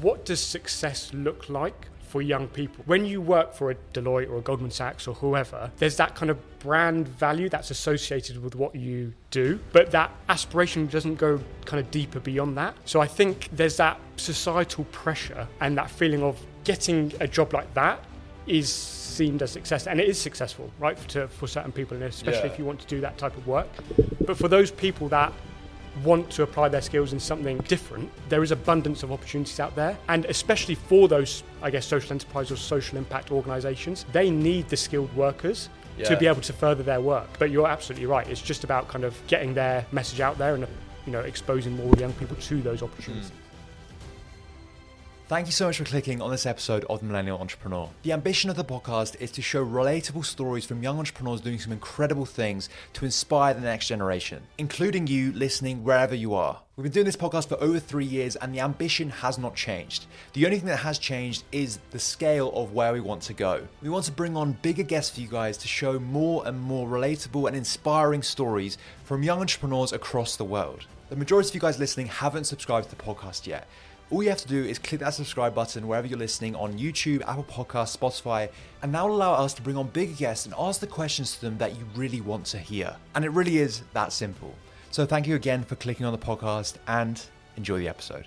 what does success look like for young people. When you work for a Deloitte or a Goldman Sachs or whoever, there's that kind of brand value that's associated with what you do, but that aspiration doesn't go kind of deeper beyond that. So I think there's that societal pressure and that feeling of getting a job like that is seen as success and it is successful right for, to, for certain people and especially Yeah. if you want to do that type of work but for those people that want to apply their skills in something different, there is abundance of opportunities out there. And especially for those, I guess, social enterprise or social impact organizations, they need the skilled workers to be able to further their work. But you're absolutely right. It's just about kind of getting their message out there and, you know, exposing more young people to those opportunities. Hmm. Thank you so much for clicking on this episode of The Millennial Entrepreneur. The ambition of the podcast is to show relatable stories from young entrepreneurs doing some incredible things to inspire the next generation, including you listening wherever you are. We've been doing this podcast for over three years and the ambition has not changed. The only thing that has changed is the scale of where we want to go. We want to bring on bigger guests for you guys to show more and more relatable and inspiring stories from young entrepreneurs across the world. The majority of you guys listening haven't subscribed to the podcast yet. All you have to do is click that subscribe button wherever you're listening on YouTube, Apple Podcasts, Spotify, and that will allow us to bring on bigger guests and ask the questions to them that you really want to hear. And it really is that simple. So thank you again for clicking on the podcast and enjoy the episode.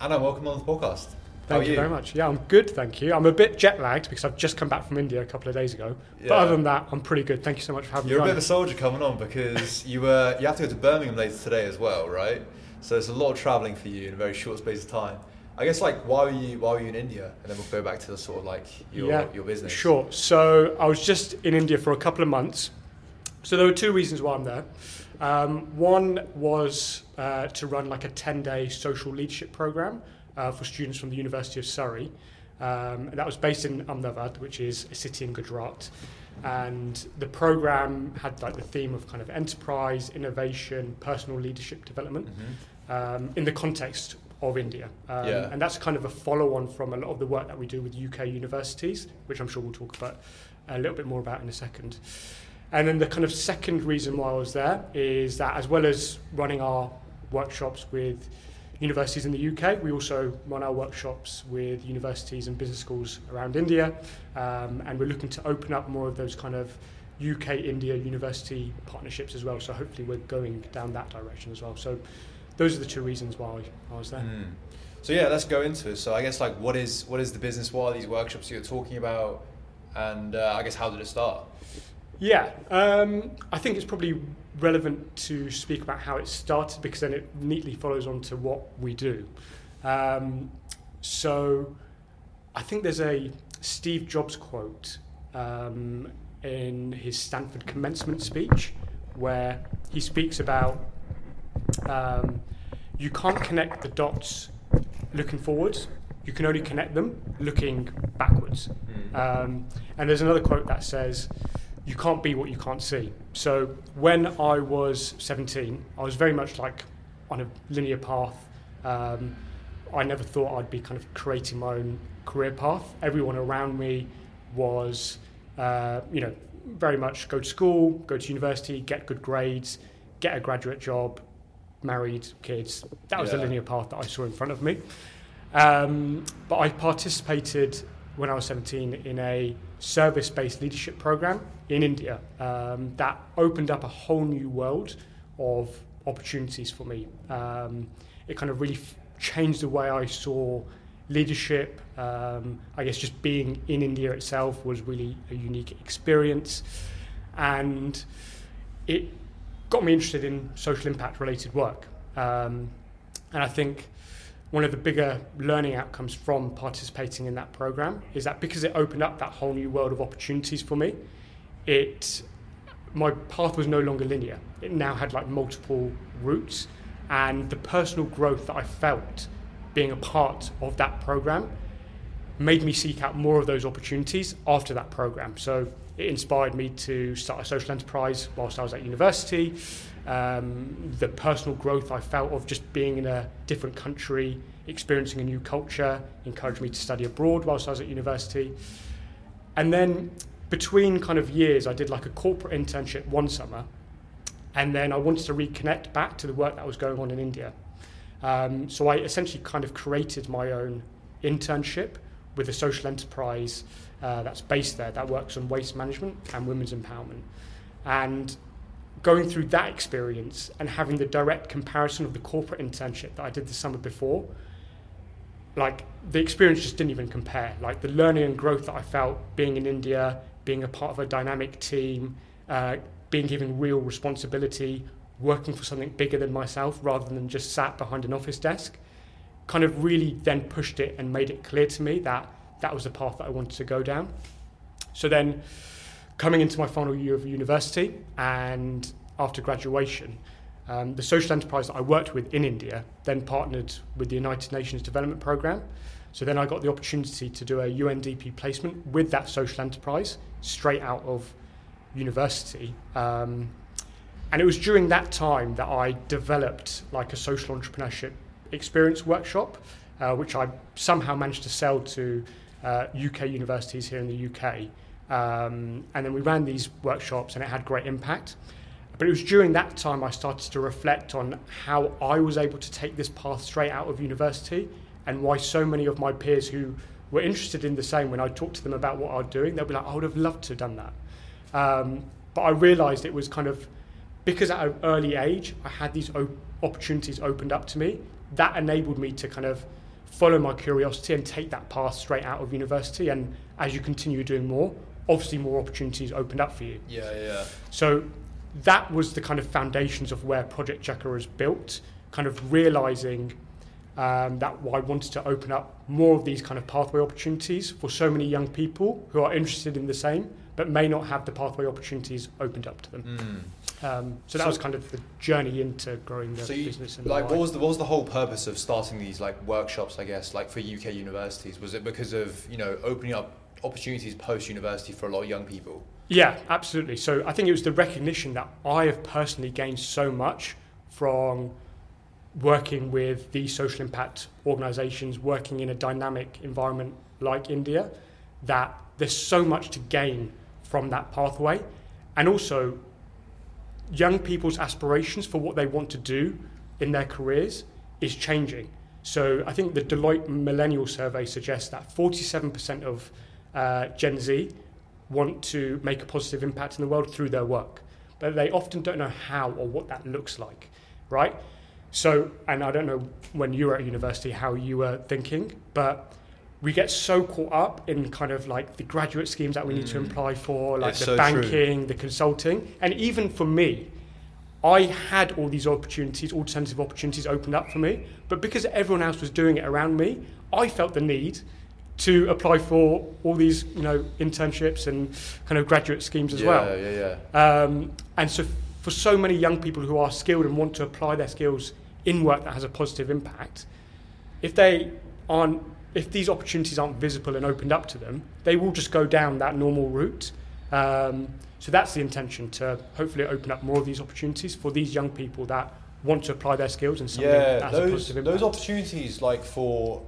Anand, welcome on the podcast. Thank are you very much. Yeah, I'm good, thank you. I'm a bit jet lagged because I've just come back from India a couple of days ago. But other than that, I'm pretty good. Thank you so much for having me. You're a me bit on. of a soldier coming on because you were you have to go to Birmingham later today as well, right? So it's a lot of travelling for you in a very short space of time. I guess like why were you why were you in India? And then we'll go back to the sort of like your yeah, your business. Sure. So I was just in India for a couple of months. So there were two reasons why I'm there. Um, one was uh, to run like a 10 day social leadership program uh, for students from the University of Surrey. Um, and that was based in Ahmedabad, which is a city in Gujarat. And the program had like the theme of kind of enterprise, innovation, personal leadership development um, in the context of India. Um, Yeah. And that's kind of a follow on from a lot of the work that we do with UK universities, which I'm sure we'll talk about a little bit more about in a second. And then the kind of second reason why I was there is that as well as running our workshops with universities in the UK, we also run our workshops with universities and business schools around India. Um, and we're looking to open up more of those kind of UK India university partnerships as well. So hopefully we're going down that direction as well. So those are the two reasons why I was there. Mm. So yeah, let's go into it. So I guess like what is what is the business? What are these workshops you're talking about? And uh, I guess how did it start? Yeah, um, I think it's probably relevant to speak about how it started because then it neatly follows on to what we do. Um, so I think there's a Steve Jobs quote um, in his Stanford commencement speech where he speaks about um, you can't connect the dots looking forwards, you can only connect them looking backwards. Um, and there's another quote that says, you can't be what you can't see. So when I was 17, I was very much like on a linear path. Um, I never thought I'd be kind of creating my own career path. Everyone around me was, uh, you know, very much go to school, go to university, get good grades, get a graduate job, married, kids. That was the linear path that I saw in front of me. Um, but I participated when I was 17 in a service based leadership program in India um, that opened up a whole new world of opportunities for me. Um, it kind of really f- changed the way I saw leadership. Um, I guess just being in India itself was really a unique experience. And it got me interested in social impact related work. Um, and I think one of the bigger learning outcomes from participating in that program is that because it opened up that whole new world of opportunities for me, it my path was no longer linear. It now had like multiple routes, and the personal growth that I felt being a part of that program made me seek out more of those opportunities after that program. So it inspired me to start a social enterprise whilst I was at university. Um, the personal growth I felt of just being in a different country, experiencing a new culture, encouraged me to study abroad whilst I was at university. And then between kind of years, I did like a corporate internship one summer, and then I wanted to reconnect back to the work that was going on in India. Um, so I essentially kind of created my own internship with a social enterprise uh, that's based there that works on waste management and women's empowerment. And going through that experience and having the direct comparison of the corporate internship that I did the summer before, like the experience just didn't even compare. Like the learning and growth that I felt being in India, being a part of a dynamic team, uh, being given real responsibility, working for something bigger than myself rather than just sat behind an office desk, kind of really then pushed it and made it clear to me that that was the path that I wanted to go down. So then, coming into my final year of university and after graduation, um, the social enterprise that I worked with in India then partnered with the United Nations Development Programme. So then I got the opportunity to do a UNDP placement with that social enterprise straight out of university. Um, and it was during that time that I developed like a social entrepreneurship experience workshop, uh, which I somehow managed to sell to uh, UK universities here in the UK. Um, and then we ran these workshops and it had great impact. But it was during that time I started to reflect on how I was able to take this path straight out of university and why so many of my peers who were interested in the same, when I talked to them about what I was doing, they'd be like, I would have loved to have done that. Um, but I realized it was kind of because at an early age I had these op- opportunities opened up to me, that enabled me to kind of follow my curiosity and take that path straight out of university. And as you continue doing more, obviously more opportunities opened up for you. Yeah, yeah. So that was the kind of foundations of where Project CHAKRA was built, kind of realizing um, that I wanted to open up more of these kind of pathway opportunities for so many young people who are interested in the same but may not have the pathway opportunities opened up to them. Mm. Um, so that So- was kind of the journey into growing the So, you, business. And like, what was the what was the whole purpose of starting these like workshops? I guess like for UK universities, was it because of you know opening up opportunities post university for a lot of young people? Yeah, absolutely. So I think it was the recognition that I have personally gained so much from working with these social impact organizations, working in a dynamic environment like India, that there's so much to gain from that pathway. And also, young people's aspirations for what they want to do in their careers is changing. So I think the Deloitte Millennial Survey suggests that 47% of uh, Gen Z want to make a positive impact in the world through their work, but they often don't know how or what that looks like, right? So, and I don't know when you were at university how you were thinking, but we get so caught up in kind of like the graduate schemes that we need to Mm. apply for, like It's the so true. banking, the consulting, and even for me, I had all these opportunities, alternative opportunities opened up for me, but because everyone else was doing it around me, I felt the need to apply for all these, you know, internships and kind of graduate schemes as yeah, well. Yeah, yeah, Um, and so, for so many young people who are skilled and want to apply their skills in work that has a positive impact, if they aren't, if these opportunities aren't visible and opened up to them, they will just go down that normal route. Um, so that's the intention to hopefully open up more of these opportunities for these young people that want to apply their skills and something yeah. Those those opportunities like for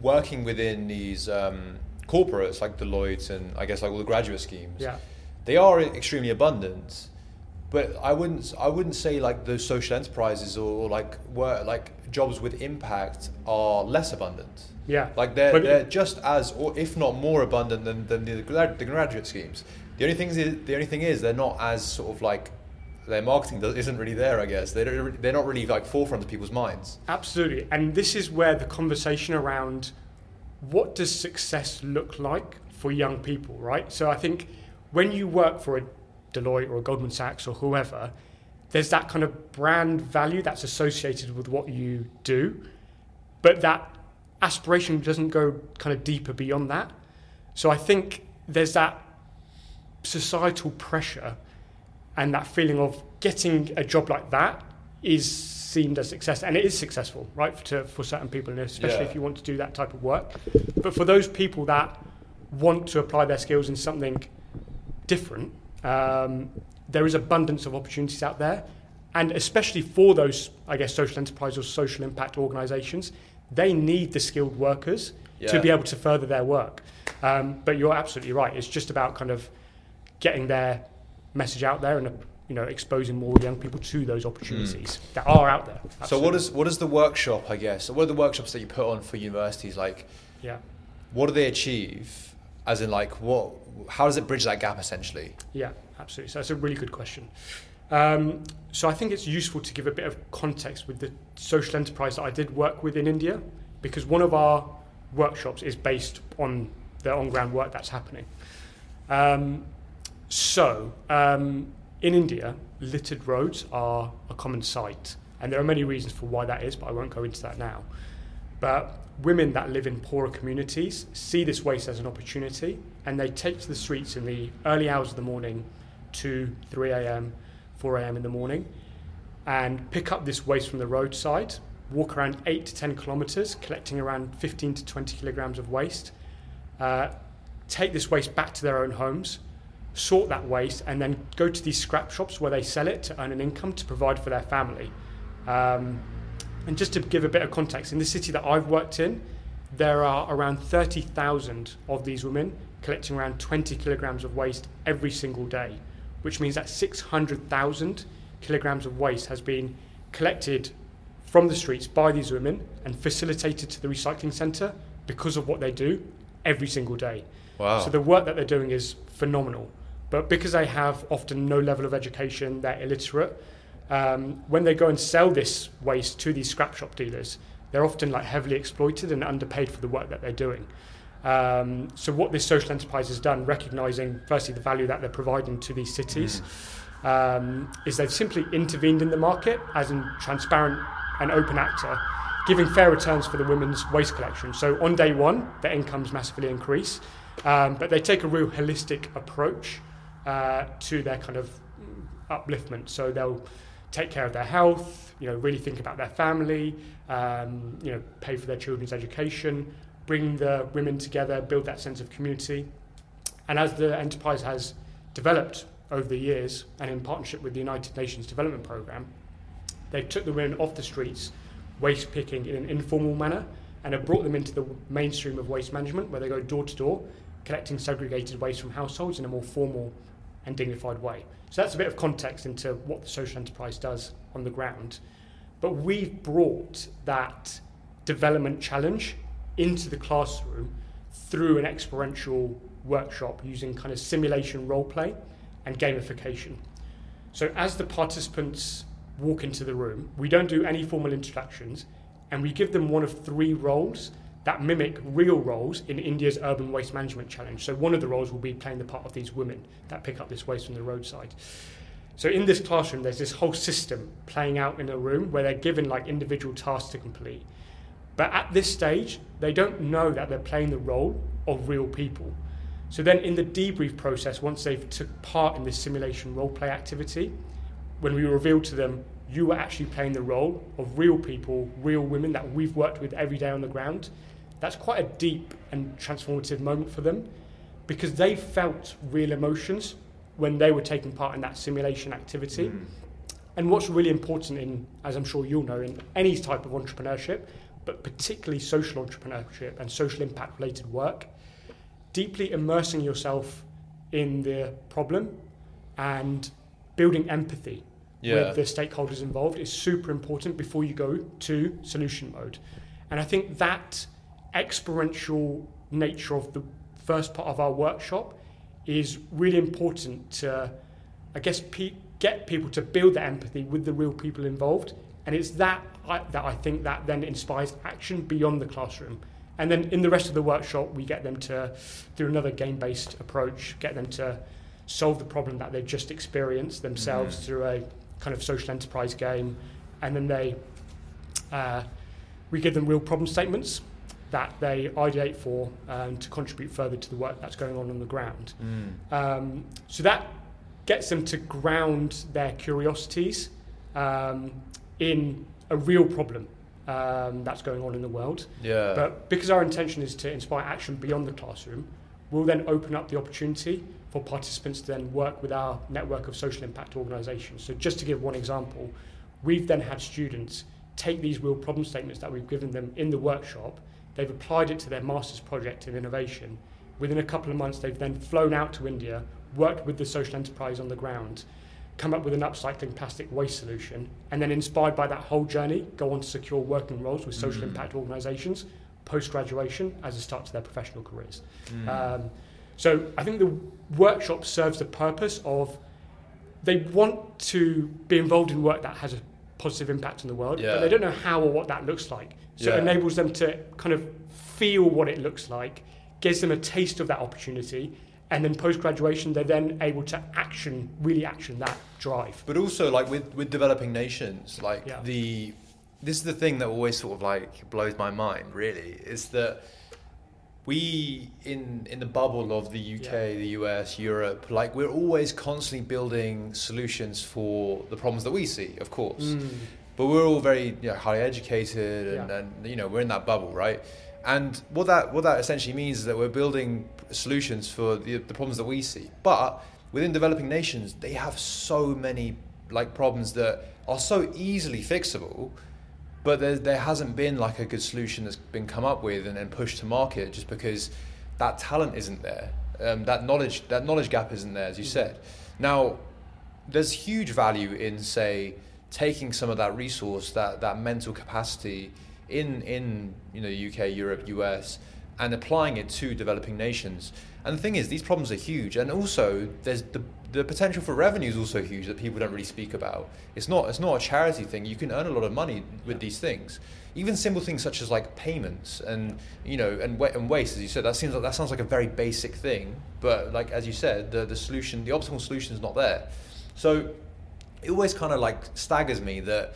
working within these um, corporates like Deloitte and I guess like all the graduate schemes. yeah, they are extremely abundant but i wouldn't i wouldn't say like those social enterprises or, or like work like jobs with impact are less abundant yeah, like they're, But- they're just as or if not more abundant than, than the, the graduate schemes the only thing is the only thing is they're not as sort of like their marketing does- isn't really there i guess they don't, they're not really like forefront of people's minds Absolutely. And this is where the conversation around what does success look like for young people, right? So I think when you work for a Deloitte or a Goldman Sachs or whoever, there's that kind of brand value that's associated with what you do, but that aspiration doesn't go kind of deeper beyond that. So I think there's that societal pressure and that feeling of getting a job like that is seen as success and it is successful right for, to, for certain people and especially Yeah. if you want to do that type of work but for those people that want to apply their skills in something different um, there is abundance of opportunities out there and especially for those i guess social enterprise or social impact organizations they need the skilled workers to be able to further their work um, but you're absolutely right it's just about kind of getting their message out there and you know exposing more young people to those opportunities that are out there. Hmm. So what is what is the workshop? I guess. What are the workshops that you put on for universities? Like, Yeah. what do they achieve? As in, like, what? How does it bridge that gap essentially? Yeah, absolutely. So that's a really good question. Um, so I think it's useful to give a bit of context with the social enterprise that I did work with in India, because one of our workshops is based on the on-ground work that's happening. Um, so um, in India, littered roads are a common sight, and there are many reasons for why that is, but I won't go into that now. But women that live in poorer communities see this waste as an opportunity and they take to the streets in the early hours of the morning, 2, 3 a.m., 4 a.m. in the morning, and pick up this waste from the roadside, walk around 8 to 10 kilometres, collecting around 15 to 20 kilograms of waste, uh, take this waste back to their own homes, sort that waste, and then go to these scrap shops where they sell it to earn an income to provide for their family. Um, and just to give a bit of context, in the city that I've worked in, there are around 30,000 of these women collecting around 20 kilograms of waste every single day, which means that 600,000 kilograms of waste has been collected from the streets by these women and facilitated to the recycling centre because of what they do every single day. Wow. So the work that they're doing is phenomenal. But because they have often no level of education, they're illiterate, um, when they go and sell this waste to these scrap shop dealers, they're often like heavily exploited and underpaid for the work that they're doing. Um, so what this social enterprise has done, recognizing firstly the value that they're providing to these cities, um, is they've simply intervened in the market as a transparent and open actor, giving fair returns for the women's waste collection. So on day one, their incomes massively increase, um, but they take a real holistic approach uh, to their kind of upliftment. So they'll take care of their health, you know, really think about their family, um, you know, pay for their children's education, bring the women together, build that sense of community. And as the enterprise has developed over the years, and in partnership with the United Nations Development Programme, they took the women off the streets, waste picking in an informal manner, and have brought them into the mainstream of waste management, where they go door to door, collecting segregated waste from households in a more formal and dignified way. So that's a bit of context into what the social enterprise does on the ground. But we've brought that development challenge into the classroom through an experiential workshop using kind of simulation role play and gamification. So as the participants walk into the room, we don't do any formal introductions and we give them one of three roles that mimic real roles in India's urban waste management challenge. So one of the roles will be playing the part of these women that pick up this waste from the roadside. So in this classroom, there's this whole system playing out in a room where they're given like individual tasks to complete. But at this stage, they don't know that they're playing the role of real people. So then in the debrief process, once they've took part in this simulation role play activity, when we reveal to them you were actually playing the role of real people, real women that we've worked with every day on the ground, that's quite a deep and transformative moment for them because they felt real emotions when they were taking part in that simulation activity. Mm. And what's really important in, as I'm sure you'll know, in any type of entrepreneurship, but particularly social entrepreneurship and social impact related work, deeply immersing yourself in the problem and building empathy Yeah. with the stakeholders involved is super important before you go to solution mode. And I think that experiential nature of the first part of our workshop is really important to, I guess, pe- get people to build that empathy with the real people involved. And it's that I, that I think that then inspires action beyond the classroom. And then in the rest of the workshop, we get them to, through another game-based approach, get them to solve the problem that they've just experienced themselves Mhm. through a kind of social enterprise game, and then they uh, we give them real problem statements that they ideate for um, to contribute further to the work that's going on on the ground. Mm. Um, so that gets them to ground their curiosities um, in a real problem um, that's going on in the world. Yeah. But because our intention is to inspire action beyond the classroom, we'll then open up the opportunity for participants to then work with our network of social impact organisations. So just to give one example, we've then had students take these real problem statements that we've given them in the workshop, they've applied it to their master's project in innovation. Within a couple of months, they've then flown out to India, worked with the social enterprise on the ground, come up with an upcycling plastic waste solution, and then inspired by that whole journey, go on to secure working roles with social Mm. impact organisations post graduation as a start to their professional careers. Mm. Um, so I think the workshop serves the purpose of they want to be involved in work that has a positive impact on the world, Yeah. but they don't know how or what that looks like. So Yeah. it enables them to kind of feel what it looks like, gives them a taste of that opportunity, and then post graduation they're then able to action, really action that drive. But also, like with with developing nations, like Yeah. the this is the thing that always sort of like blows my mind. Really, is that we in in the bubble of the UK, Yeah. the US, Europe, like we're always constantly building solutions for the problems that we see, of course. Mm. But we're all very you know, highly educated, and, Yeah. and you know we're in that bubble, right? And what that what that essentially means is that we're building solutions for the, the problems that we see. But within developing nations, they have so many like problems that are so easily fixable, but there, there hasn't been like a good solution that's been come up with and then pushed to market just because that talent isn't there. Um, that knowledge that knowledge gap isn't there, as you said. Now, there's huge value in say taking some of that resource, that that mental capacity in in you know UK, Europe, US, and applying it to developing nations. And the thing is, these problems are huge, and also there's the the potential for revenue is also huge that people don't really speak about. It's not it's not a charity thing. You can earn a lot of money with these things. Even simple things such as like payments and you know and and waste, as you said, that seems like that sounds like a very basic thing. But like as you said, the the solution, the optimal solution is not there. So it always kind of like staggers me that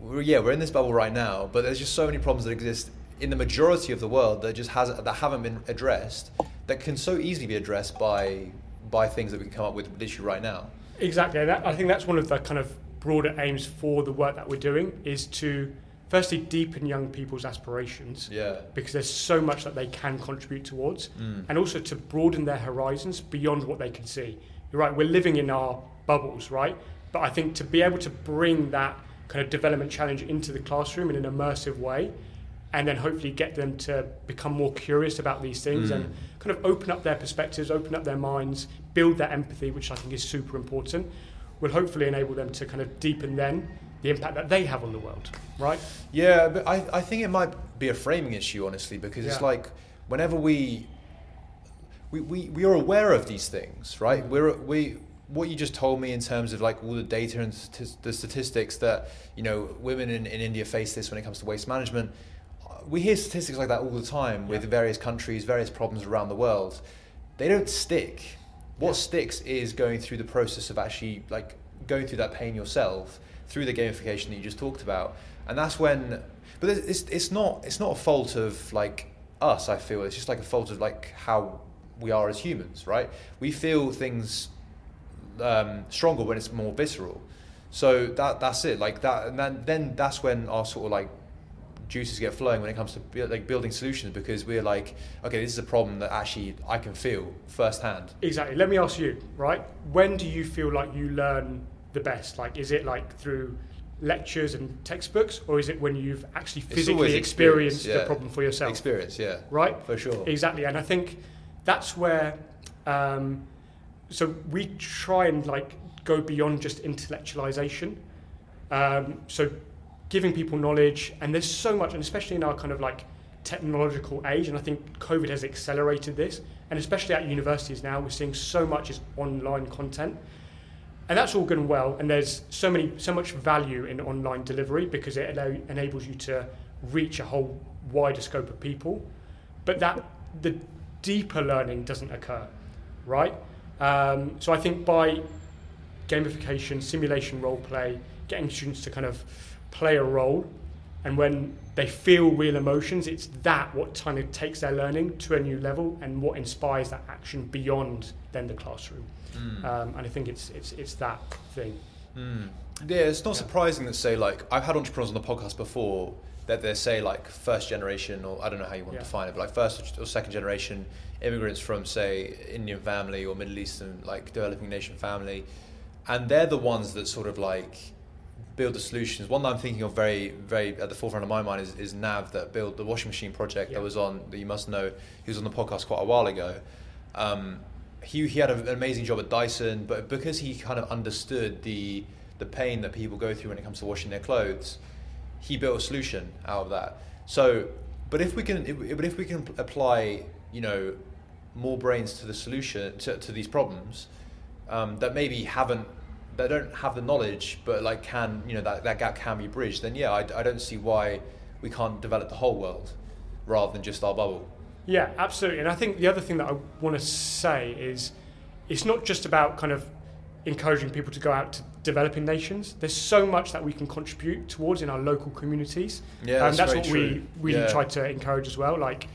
we're, yeah we're in this bubble right now but there's just so many problems that exist in the majority of the world that just has that haven't been addressed that can so easily be addressed by by things that we can come up with literally right now Exactly, that, I think that's one of the kind of broader aims for the work that we're doing is to firstly deepen young people's aspirations yeah because there's so much that they can contribute towards, Mm. and also to broaden their horizons beyond what they can see. You're right, we're living in our bubbles, right? But I think to be able to bring that kind of development challenge into the classroom in an immersive way, and then hopefully get them to become more curious about these things Mm. and kind of open up their perspectives, open up their minds, build that empathy, which I think is super important, will hopefully enable them to kind of deepen then the impact that they have on the world, right? Yeah, but I, I think it might be a framing issue, honestly, because it's like whenever we, we, we, we are aware of these things, right? We're, we, what you just told me in terms of like all the data and stati- the statistics that, you know, women in, in India face this when it comes to waste management. We hear statistics like that all the time with Yeah. various countries, various problems around the world. They don't stick. What Yeah. sticks is going through the process of actually like going through that pain yourself through the gamification that you just talked about, and that's when. But it's it's, it's not it's not a fault of like us. I feel it's just like a fault of like how we are as humans, right? We feel things um, stronger when it's more visceral. So that that's it. Like that, and then then that's when our sort of like juices get flowing when it comes to like building solutions because we're like, okay, this is a problem that actually I can feel firsthand. Exactly. Let me ask you, right? When do you feel like you learn the best? Like, is it like through lectures and textbooks, or is it when you've actually physically experience, experienced yeah. the problem for yourself? Experience, yeah, Right? for sure. Exactly. And I think that's where, um, so we try and like go beyond just intellectualization. Um, so giving people knowledge, and there's so much, and especially in our kind of like technological age, and I think COVID has accelerated this, and especially at universities now, we're seeing so much is online content. And that's all good and well, and there's so many, so much value in online delivery because it allow, enables you to reach a whole wider scope of people. But that the deeper learning doesn't occur, right? Um, so I think by gamification, simulation role play, getting students to kind of play a role, and when they feel real emotions, it's that what kind of takes their learning to a new level and what inspires that action beyond then the classroom. Mm. Um, and I think it's it's it's that thing. Mm. Yeah, it's not Yeah. surprising that say like I've had entrepreneurs on the podcast before that they say like first generation or I don't know how you want Yeah. to define it, but like first or second generation immigrants from say Indian family or Middle Eastern like developing nation family, and they're the ones that sort of like build the solutions. One that I'm thinking of very very at the forefront of my mind is, is Nav that built the washing machine project Yeah. that was on that you must know. He was on the podcast quite a while ago. Um, he he had an amazing job at Dyson, but because he kind of understood the the pain that people go through when it comes to washing their clothes, he built a solution out of that. So, but if we can, if, but if we can apply, you know, more brains to the solution to, to these problems um, that maybe haven't that don't have the knowledge but like can you know that, that gap can be bridged then yeah I, I don't see why we can't develop the whole world rather than just our bubble Yeah, absolutely. And I think the other thing that I want to say is it's not just about kind of encouraging people to go out to developing nations. There's so much that we can contribute towards in our local communities. Yeah, and that's that's very what true. we really Yeah. try to encourage as well. Like,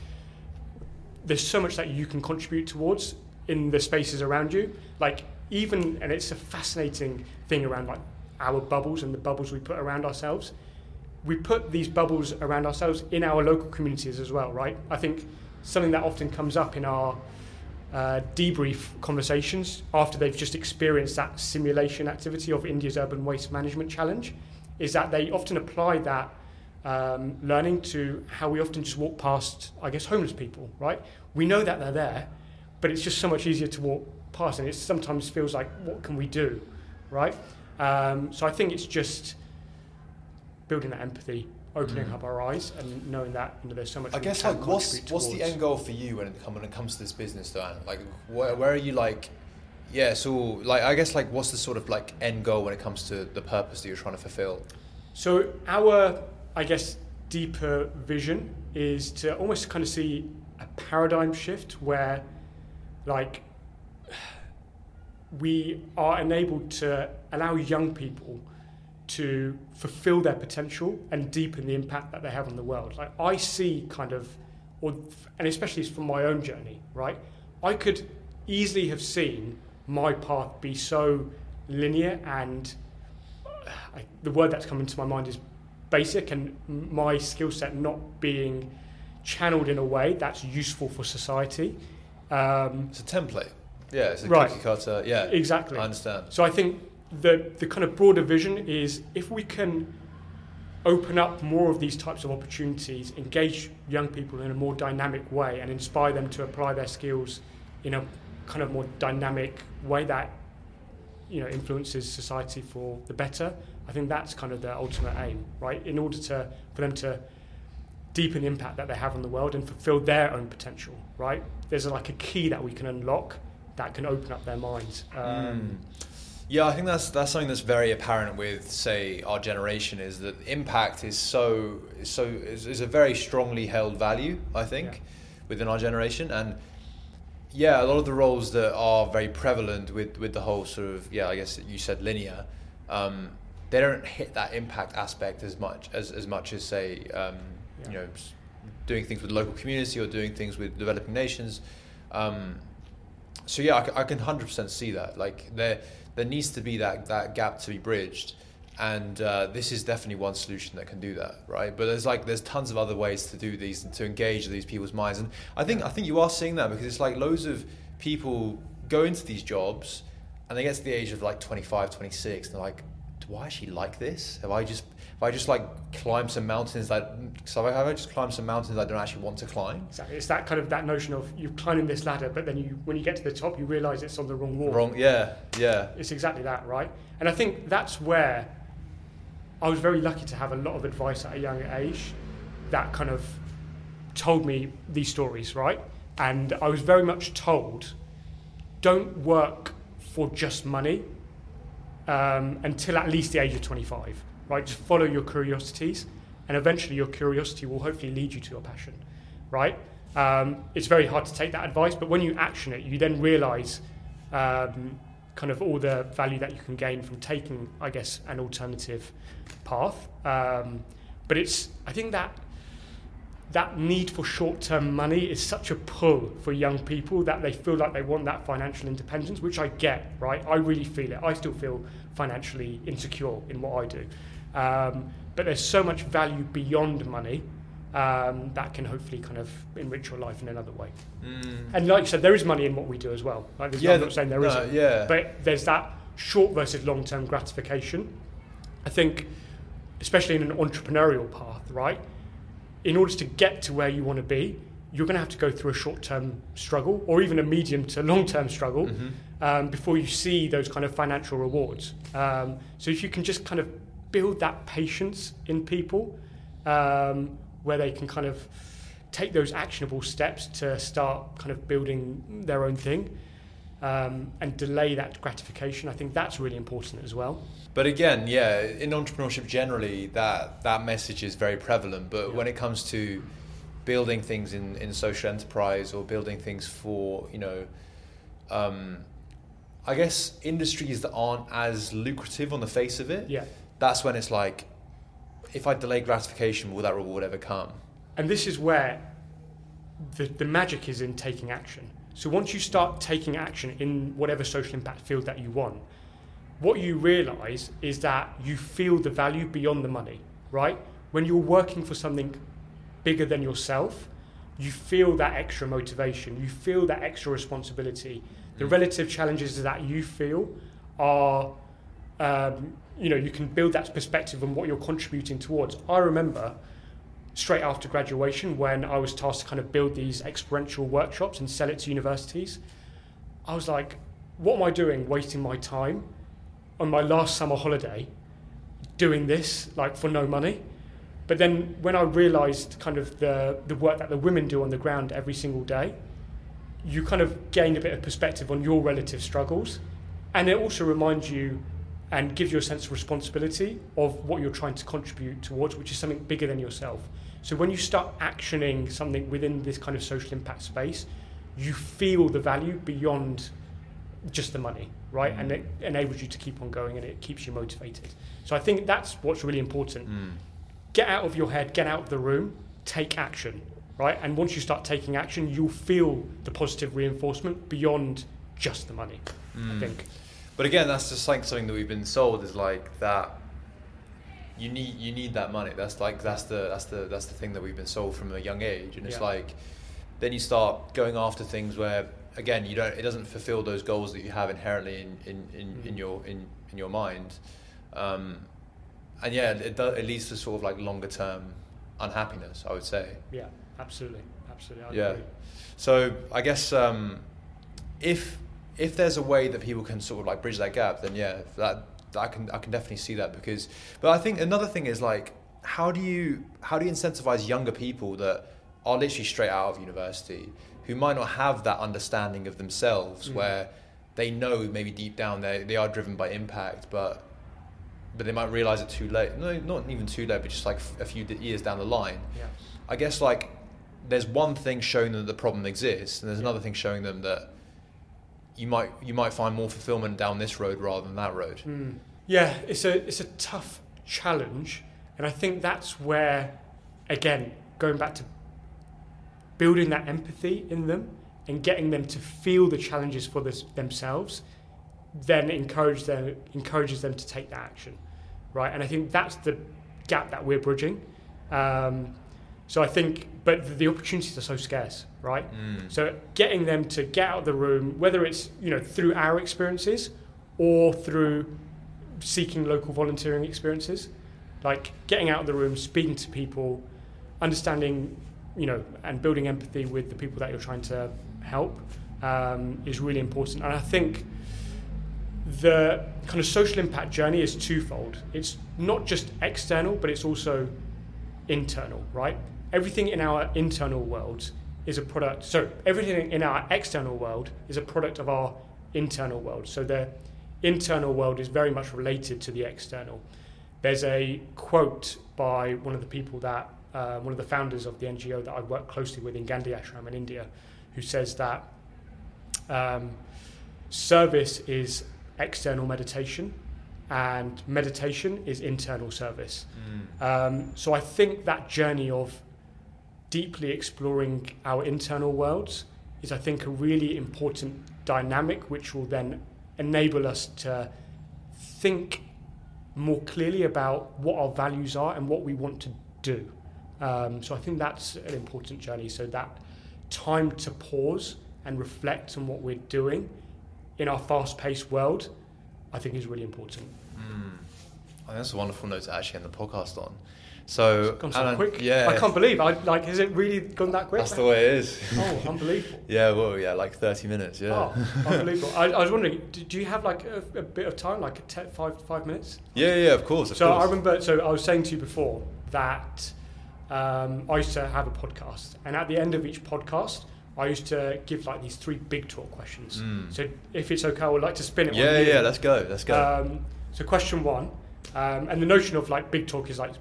there's so much that you can contribute towards in the spaces around you. Like, even, and it's a fascinating thing around like our bubbles and the bubbles we put around ourselves. We put these bubbles around ourselves in our local communities as well, right? I think something that often comes up in our uh, debrief conversations after they've just experienced that simulation activity of India's urban waste management challenge is that they often apply that um, learning to how we often just walk past, I guess, homeless people, right? We know that they're there, but it's just so much easier to walk past, and it sometimes feels like, what can we do, right? Um, so I think it's just building that empathy, opening Mm. up our eyes, and knowing that you know, there's so much. I guess like what's what's the end goal for you when it come when it comes to this business, though? Anand? Like, where, where are you like? Yeah, so like I guess like what's the sort of like end goal when it comes to the purpose that you're trying to fulfill? So our, I guess, deeper vision is to almost kind of see a paradigm shift where, like, we are enabled to allow young people to fulfill their potential and deepen the impact that they have on the world. Like I see kind of, or and especially from my own journey, right? I could easily have seen my path be so linear and I, the word that's come into my mind is basic and my skill set not being channeled in a way that's useful for society. Um, It's a template. Yeah, it's a Right. cookie cutter. Yeah, exactly. I understand. So I think the the kind of broader vision is if we can open up more of these types of opportunities, engage young people in a more dynamic way, and inspire them to apply their skills in a kind of more dynamic way that you know influences society for the better. I think that's kind of the ultimate aim, right? In order to for them to deepen the impact that they have on the world and fulfill their own potential, right? There's like a key that we can unlock that can open up their minds. Um, Mm. Yeah, I think that's that's something that's very apparent with, say, our generation is that impact is so so is, is a very strongly held value. I think Yeah. within our generation, and yeah, a lot of the roles that are very prevalent with with the whole sort of yeah, I guess you said linear. Um, they don't hit that impact aspect as much as as much as say um, Yeah. you know doing things with local community or doing things with developing nations. Um, so yeah, I can hundred percent see that. Like there, there needs to be that that gap to be bridged, and uh, this is definitely one solution that can do that, right? But there's like there's tons of other ways to do these and to engage these people's minds, and I think I think you are seeing that because it's like loads of people go into these jobs, and they get to the age of like 25, 26, and they're like, do I actually like this? Have I just have I just like climbed some mountains that so have I just climbed some mountains I don't actually want to climb? Exactly. It's that kind of that notion of you're climbing this ladder, but then you, when you get to the top, you realise it's on the wrong wall. Wrong, yeah, yeah. It's exactly that, right? And I think that's where I was very lucky to have a lot of advice at a young age that kind of told me these stories, right? And I was very much told, don't work for just money um, until at least the age of 25, right? Just follow your curiosities, and eventually your curiosity will hopefully lead you to your passion, right? Um, it's very hard to take that advice, but when you action it, you then realize um, kind of all the value that you can gain from taking, I guess, an alternative path. Um, but it's, I think that that need for short-term money is such a pull for young people that they feel like they want that financial independence, which I get, right? I really feel it. I still feel financially insecure in what I do. Um, but there's so much value beyond money um, that can hopefully kind of enrich your life in another way. Mm. And like you said, there is money in what we do as well. Like, there's no, I'm not saying there no, not Yeah. but there's that short versus long term gratification. I think, especially in an entrepreneurial path, right? In order to get to where you want to be, you're going to have to go through a short term struggle or even a medium to long term struggle Mhm. um, before you see those kind of financial rewards. Um, so if you can just kind of build that patience in people um, where they can kind of take those actionable steps to start kind of building their own thing um, and delay that gratification, I think that's really important as well. But again, yeah, in entrepreneurship generally, that that message is very prevalent. But Yeah. when it comes to building things in, in social enterprise or building things for, you know, um, I guess industries that aren't as lucrative on the face of it, Yeah. That's when it's like, if I delay gratification, will that reward ever come? And this is where the, the magic is in taking action. So once you start taking action in whatever social impact field that you want, what you realize is that you feel the value beyond the money, right? When you're working for something bigger than yourself, you feel that extra motivation, you feel that extra responsibility. The Mm. relative challenges that you feel are, um, you know, you can build that perspective on what you're contributing towards. I remember straight after graduation when I was tasked to kind of build these experiential workshops and sell it to universities. I was like, what am I doing wasting my time on my last summer holiday doing this like for no money? But then when I realized kind of the, the work that the women do on the ground every single day, you kind of gain a bit of perspective on your relative struggles. And it also reminds you and gives you a sense of responsibility of what you're trying to contribute towards, which is something bigger than yourself. So when you start actioning something within this kind of social impact space, you feel the value beyond just the money, right? And it enables you to keep on going and it keeps you motivated. So I think that's what's really important. Mm. Get out of your head, get out of the room, take action, right? And once you start taking action, you'll feel the positive reinforcement beyond just the money, I Mm. think. But again, that's just like something that we've been sold is like that. You need you need that money. That's like that's the that's the that's the thing that we've been sold from a young age, and it's Yeah. like then you start going after things where again you don't it doesn't fulfill those goals that you have inherently in in, in, in Mm. your in, in your mind, um, and yeah, it does, it leads to sort of like longer term unhappiness. I would say. Yeah, absolutely. Absolutely. I Yeah. agree. So I guess um, if if there's a way that people can sort of like bridge that gap, then yeah, that, that I can I can definitely see that because. But I think another thing is like how do you how do you incentivize younger people that are literally straight out of university who might not have that understanding of themselves Mm. where they know maybe deep down they they are driven by impact, but but they might realize it too late. No, not even too late, but just like a few years down the line. Yeah. I guess like there's one thing showing them that the problem exists, and there's another thing showing them that you might you might find more fulfillment down this road rather than that road. Mm. Yeah, it's a it's a tough challenge, and I think that's where, again, going back to building that empathy in them and getting them to feel the challenges for this, themselves, then encourage them encourages them to take that action, right? And I think that's the gap that we're bridging. Um, so I think, but the- opportunities are so scarce, right? Mm. So getting them to get out of the room, whether it's you know through our experiences or through seeking local volunteering experiences, like getting out of the room, speaking to people, understanding, you know, and building empathy with the people that you're trying to help um, is really important. And I think the kind of social impact journey is twofold. It's not just external, but it's also internal, right? Everything in our internal world is a product. So everything in our external world is a product of our internal world. So the internal world is very much related to the external. There's a quote by one of the people that, uh, one of the founders of the NGO that I work closely with in Gandhi Ashram in India, who says that um, service is external meditation and meditation is internal service. Mm. Um, so I think that journey of deeply exploring our internal worlds is, I think, a really important dynamic which will then enable us to think more clearly about what our values are and what we want to do. Um, so I think that's an important journey. So that time to pause and reflect on what we're doing in our fast-paced world, I think is really important. Mm. I think that's a wonderful note to actually end the podcast on. So It's gone so and, quick. Yeah, I can't believe. I like. Has it really gone that quick? That's the way it is. Oh, unbelievable. yeah, well, yeah, like thirty minutes. Yeah. Oh, unbelievable. I, I was wondering, do, you have like a, a bit of time, like a te- five five minutes? yeah, yeah, of course. Of so course. I remember. So I was saying to you before that um, I used to have a podcast, and at the end of each podcast, I used to give like these three big talk questions. Mm. So if it's okay, I would like to spin it. Yeah, yeah, let's go. Let's go. Um, so question one, um, and the notion of like big talk is like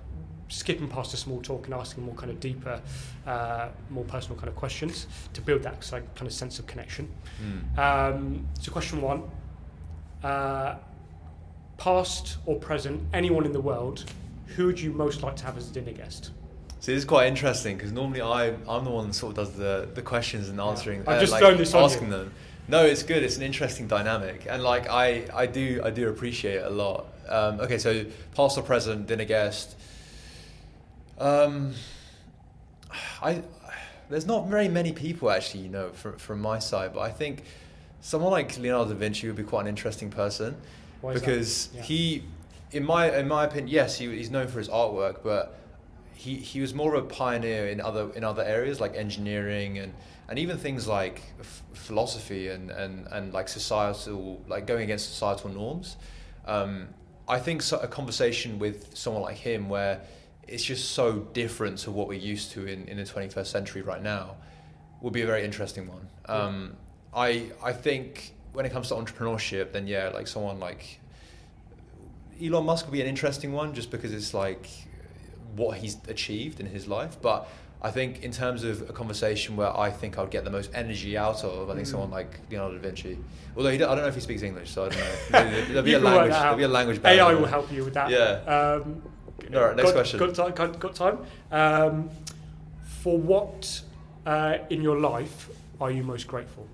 skipping past the small talk and asking more kind of deeper, uh, more personal kind of questions to build that kind of sense of connection. Mm. Um, so question one, uh, past or present, anyone in the world, who would you most like to have as a dinner guest? So this is quite interesting because normally I I'm the one that sort of does the, the questions and answering. I've uh, just like thrown this asking them. No, it's good. It's an interesting dynamic, and like I I do I do appreciate it a lot. Um, okay, so past or present dinner guest. Um, I there's not very many people actually, you know, from from my side, but I think someone like Leonardo da Vinci would be quite an interesting person Why because Yeah. he, in my in my opinion, yes, he, he's known for his artwork, but he, he was more of a pioneer in other in other areas like engineering and, and even things like f- philosophy and, and, and like societal like going against societal norms. Um, I think so, a conversation with someone like him where it's just so different to what we're used to in, in the 21st century right now would be a very interesting one. Um, I I think when it comes to entrepreneurship, then yeah, like someone like Elon Musk would be an interesting one just because it's like what he's achieved in his life. But I think in terms of a conversation where I think I'd get the most energy out of, I think Mm. someone like Leonardo da Vinci. Although he, I don't know if he speaks English, so I don't know. There'll be a language. There'll be a language AI will help you with that. Yeah. Um, All right, next got, question. Got, ti- got, got time? Um, for what uh, in your life are you most grateful?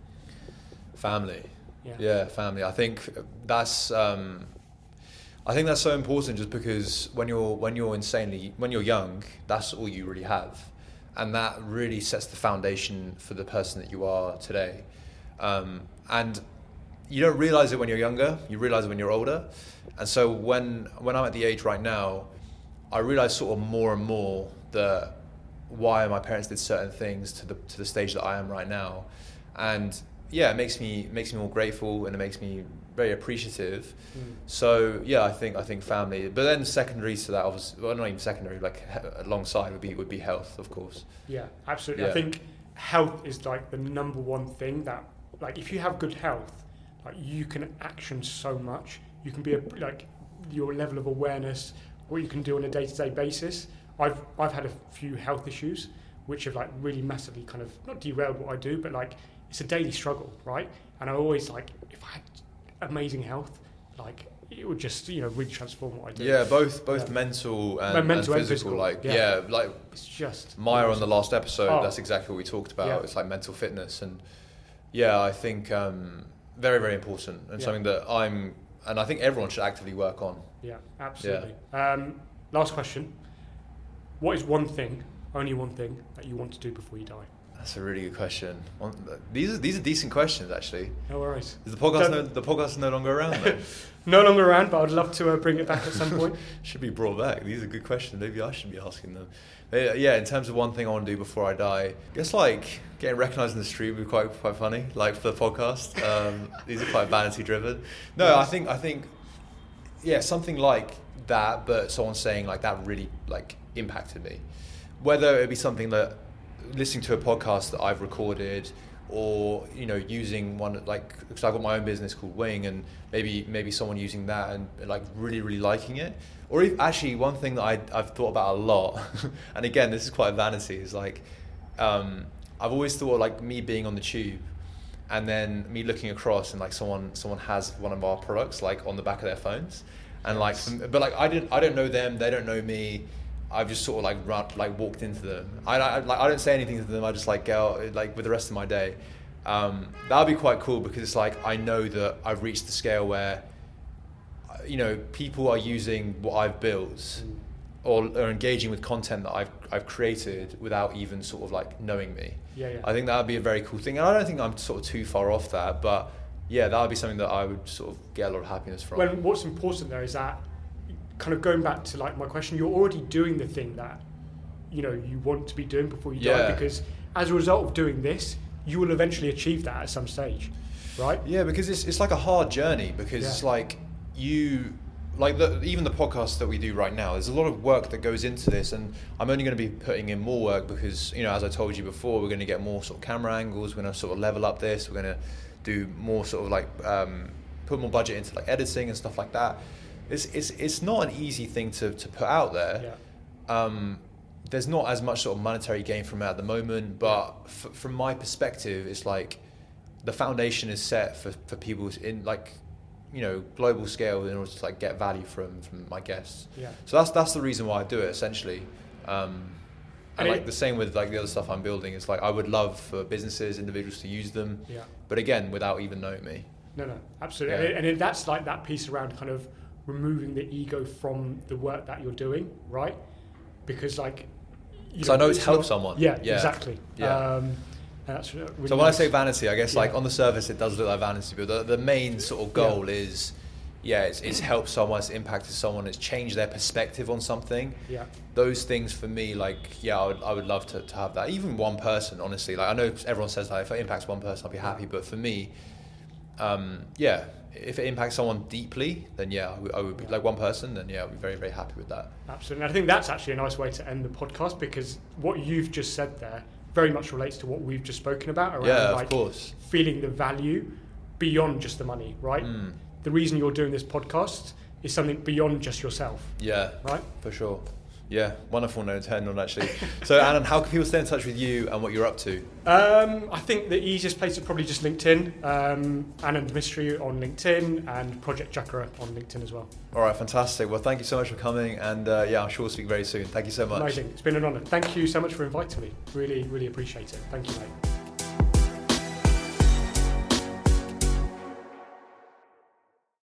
Family. Yeah. Yeah, family. I think that's um, I think that's so important just because when you're when you're insanely when you're young, that's all you really have, and that really sets the foundation for the person that you are today. Um, and you don't realize it when you're younger. You realize it when you're older. And so when when I'm at the age right now, I realize sort of more and more that why my parents did certain things to the to the stage that I am right now, and yeah, it makes me makes me more grateful and it makes me very appreciative. Mm. So yeah, I think I think family, but then secondary to that, obviously, well, not even secondary, like alongside would be would be health, of course. Yeah, absolutely. I think health is like the number one thing that, like, if you have good health, like, you can action so much. You can be a, like your level of awareness, what you can do on a day to day basis. I've I've had a few health issues which have like really massively kind of not derailed what I do, but like it's a daily struggle, right? And I always like if I had amazing health, like it would just you know really transform what I do. Yeah, both both Yeah. mental and, mental and and physical. physical, Like yeah. yeah. like it's just Maya on the last episode, Oh. that's exactly what we talked about. Yeah. It's like mental fitness, and yeah, I think um, very very important and something that I'm and I think everyone should actively work on. Yeah, absolutely. Um, last question. What is one thing, only one thing, that you want to do before you die? That's a really good question. These are these are decent questions actually. No worries. Is the podcast no, the podcast is no longer around though? No longer around, but I'd love to uh, bring it back at some point. should be brought back. These are good questions. Maybe I should be asking them. But yeah, in terms of one thing I want to do before I die, I guess like getting recognised in the street would be quite quite funny. Like for the podcast, um, these are quite vanity driven. No, I think I think yeah, something like that. But someone saying like that really like impacted me. Whether it be something that listening to a podcast that I've recorded or you know using one like because I've got my own business called Wing and maybe maybe someone using that and like really really liking it or if, actually one thing that I, I've thought about a lot and again this is quite a vanity is like um, I've always thought like me being on the tube and then me looking across and like someone someone has one of our products like on the back of their phones and like but like I didn't I don't know them they don't know me I've just sort of like run, like walked into them. I, I like I don't say anything to them. I just like go like with the rest of my day. Um, that would be quite cool because it's like I know that I've reached the scale where, you know, people are using what I've built or engaging with content that I've I've created without even sort of like knowing me. Yeah, yeah. I think that would be a very cool thing, and I don't think I'm sort of too far off that, but yeah, that would be something that I would sort of get a lot of happiness from. When what's important there is that kind of going back to like my question, you're already doing the thing that you know you want to be doing before you Yeah. die because as a result of doing this, you will eventually achieve that at some stage, right? Yeah, because it's it's like a hard journey because it's like you like the, even the podcast that we do right now. There's a lot of work that goes into this, and I'm only going to be putting in more work because you know, as I told you before, we're going to get more sort of camera angles. We're going to sort of level up this. We're going to do more sort of like um, put more budget into like editing and stuff like that. It's it's it's not an easy thing to to put out there. Yeah. um, there's not as much sort of monetary gain from it at the moment, but f- from my perspective, it's like the foundation is set for, for people in like you know global scale in order to like get value from from my guests. Yeah. So that's that's the reason why I do it essentially. Um, and And like the same with like the other stuff I'm building. It's like I would love for businesses, individuals to use them, Yeah. but again, without even knowing me. No, no, absolutely. Yeah. And, it, that's like that piece around kind of removing the ego from the work that you're doing, right? Because like, So I know it's helped someone. Yeah, Yeah. exactly. Yeah. Um, and that's really So when I say vanity, I guess like on the surface it does look like vanity, but the, the main sort of goal is, yeah, it's, it's helped someone, it's impacted someone, it's changed their perspective on something. yeah, Those things for me, like, yeah, I would, I would love to, to have that. Even one person, honestly. Like I know everyone says that if it impacts one person, I'll be happy. But for me, um, yeah, if it impacts someone deeply, then yeah, I would, I would be like one person, then yeah, I'd be very, very happy with that. absolutely. And I think that's actually a nice way to end the podcast because what you've just said there very much relates to what we've just spoken about around Yeah, of like course. feeling the value beyond just the money, right? Mm. The reason you're doing this podcast is something beyond just yourself, Yeah, right? for sure. Yeah, wonderful note to end on actually. so, Anand, how can people stay in touch with you and what you're up to? Um, I think the easiest place is probably just LinkedIn, um, Anand Mistry on LinkedIn, and Project CHAKRA on LinkedIn as well. All right, fantastic. Well, thank you so much for coming, and uh, yeah, I'm sure we'll speak very soon. Thank you so much. Amazing. It's been an honour. Thank you so much for inviting me. Really, really appreciate it. Thank you, mate.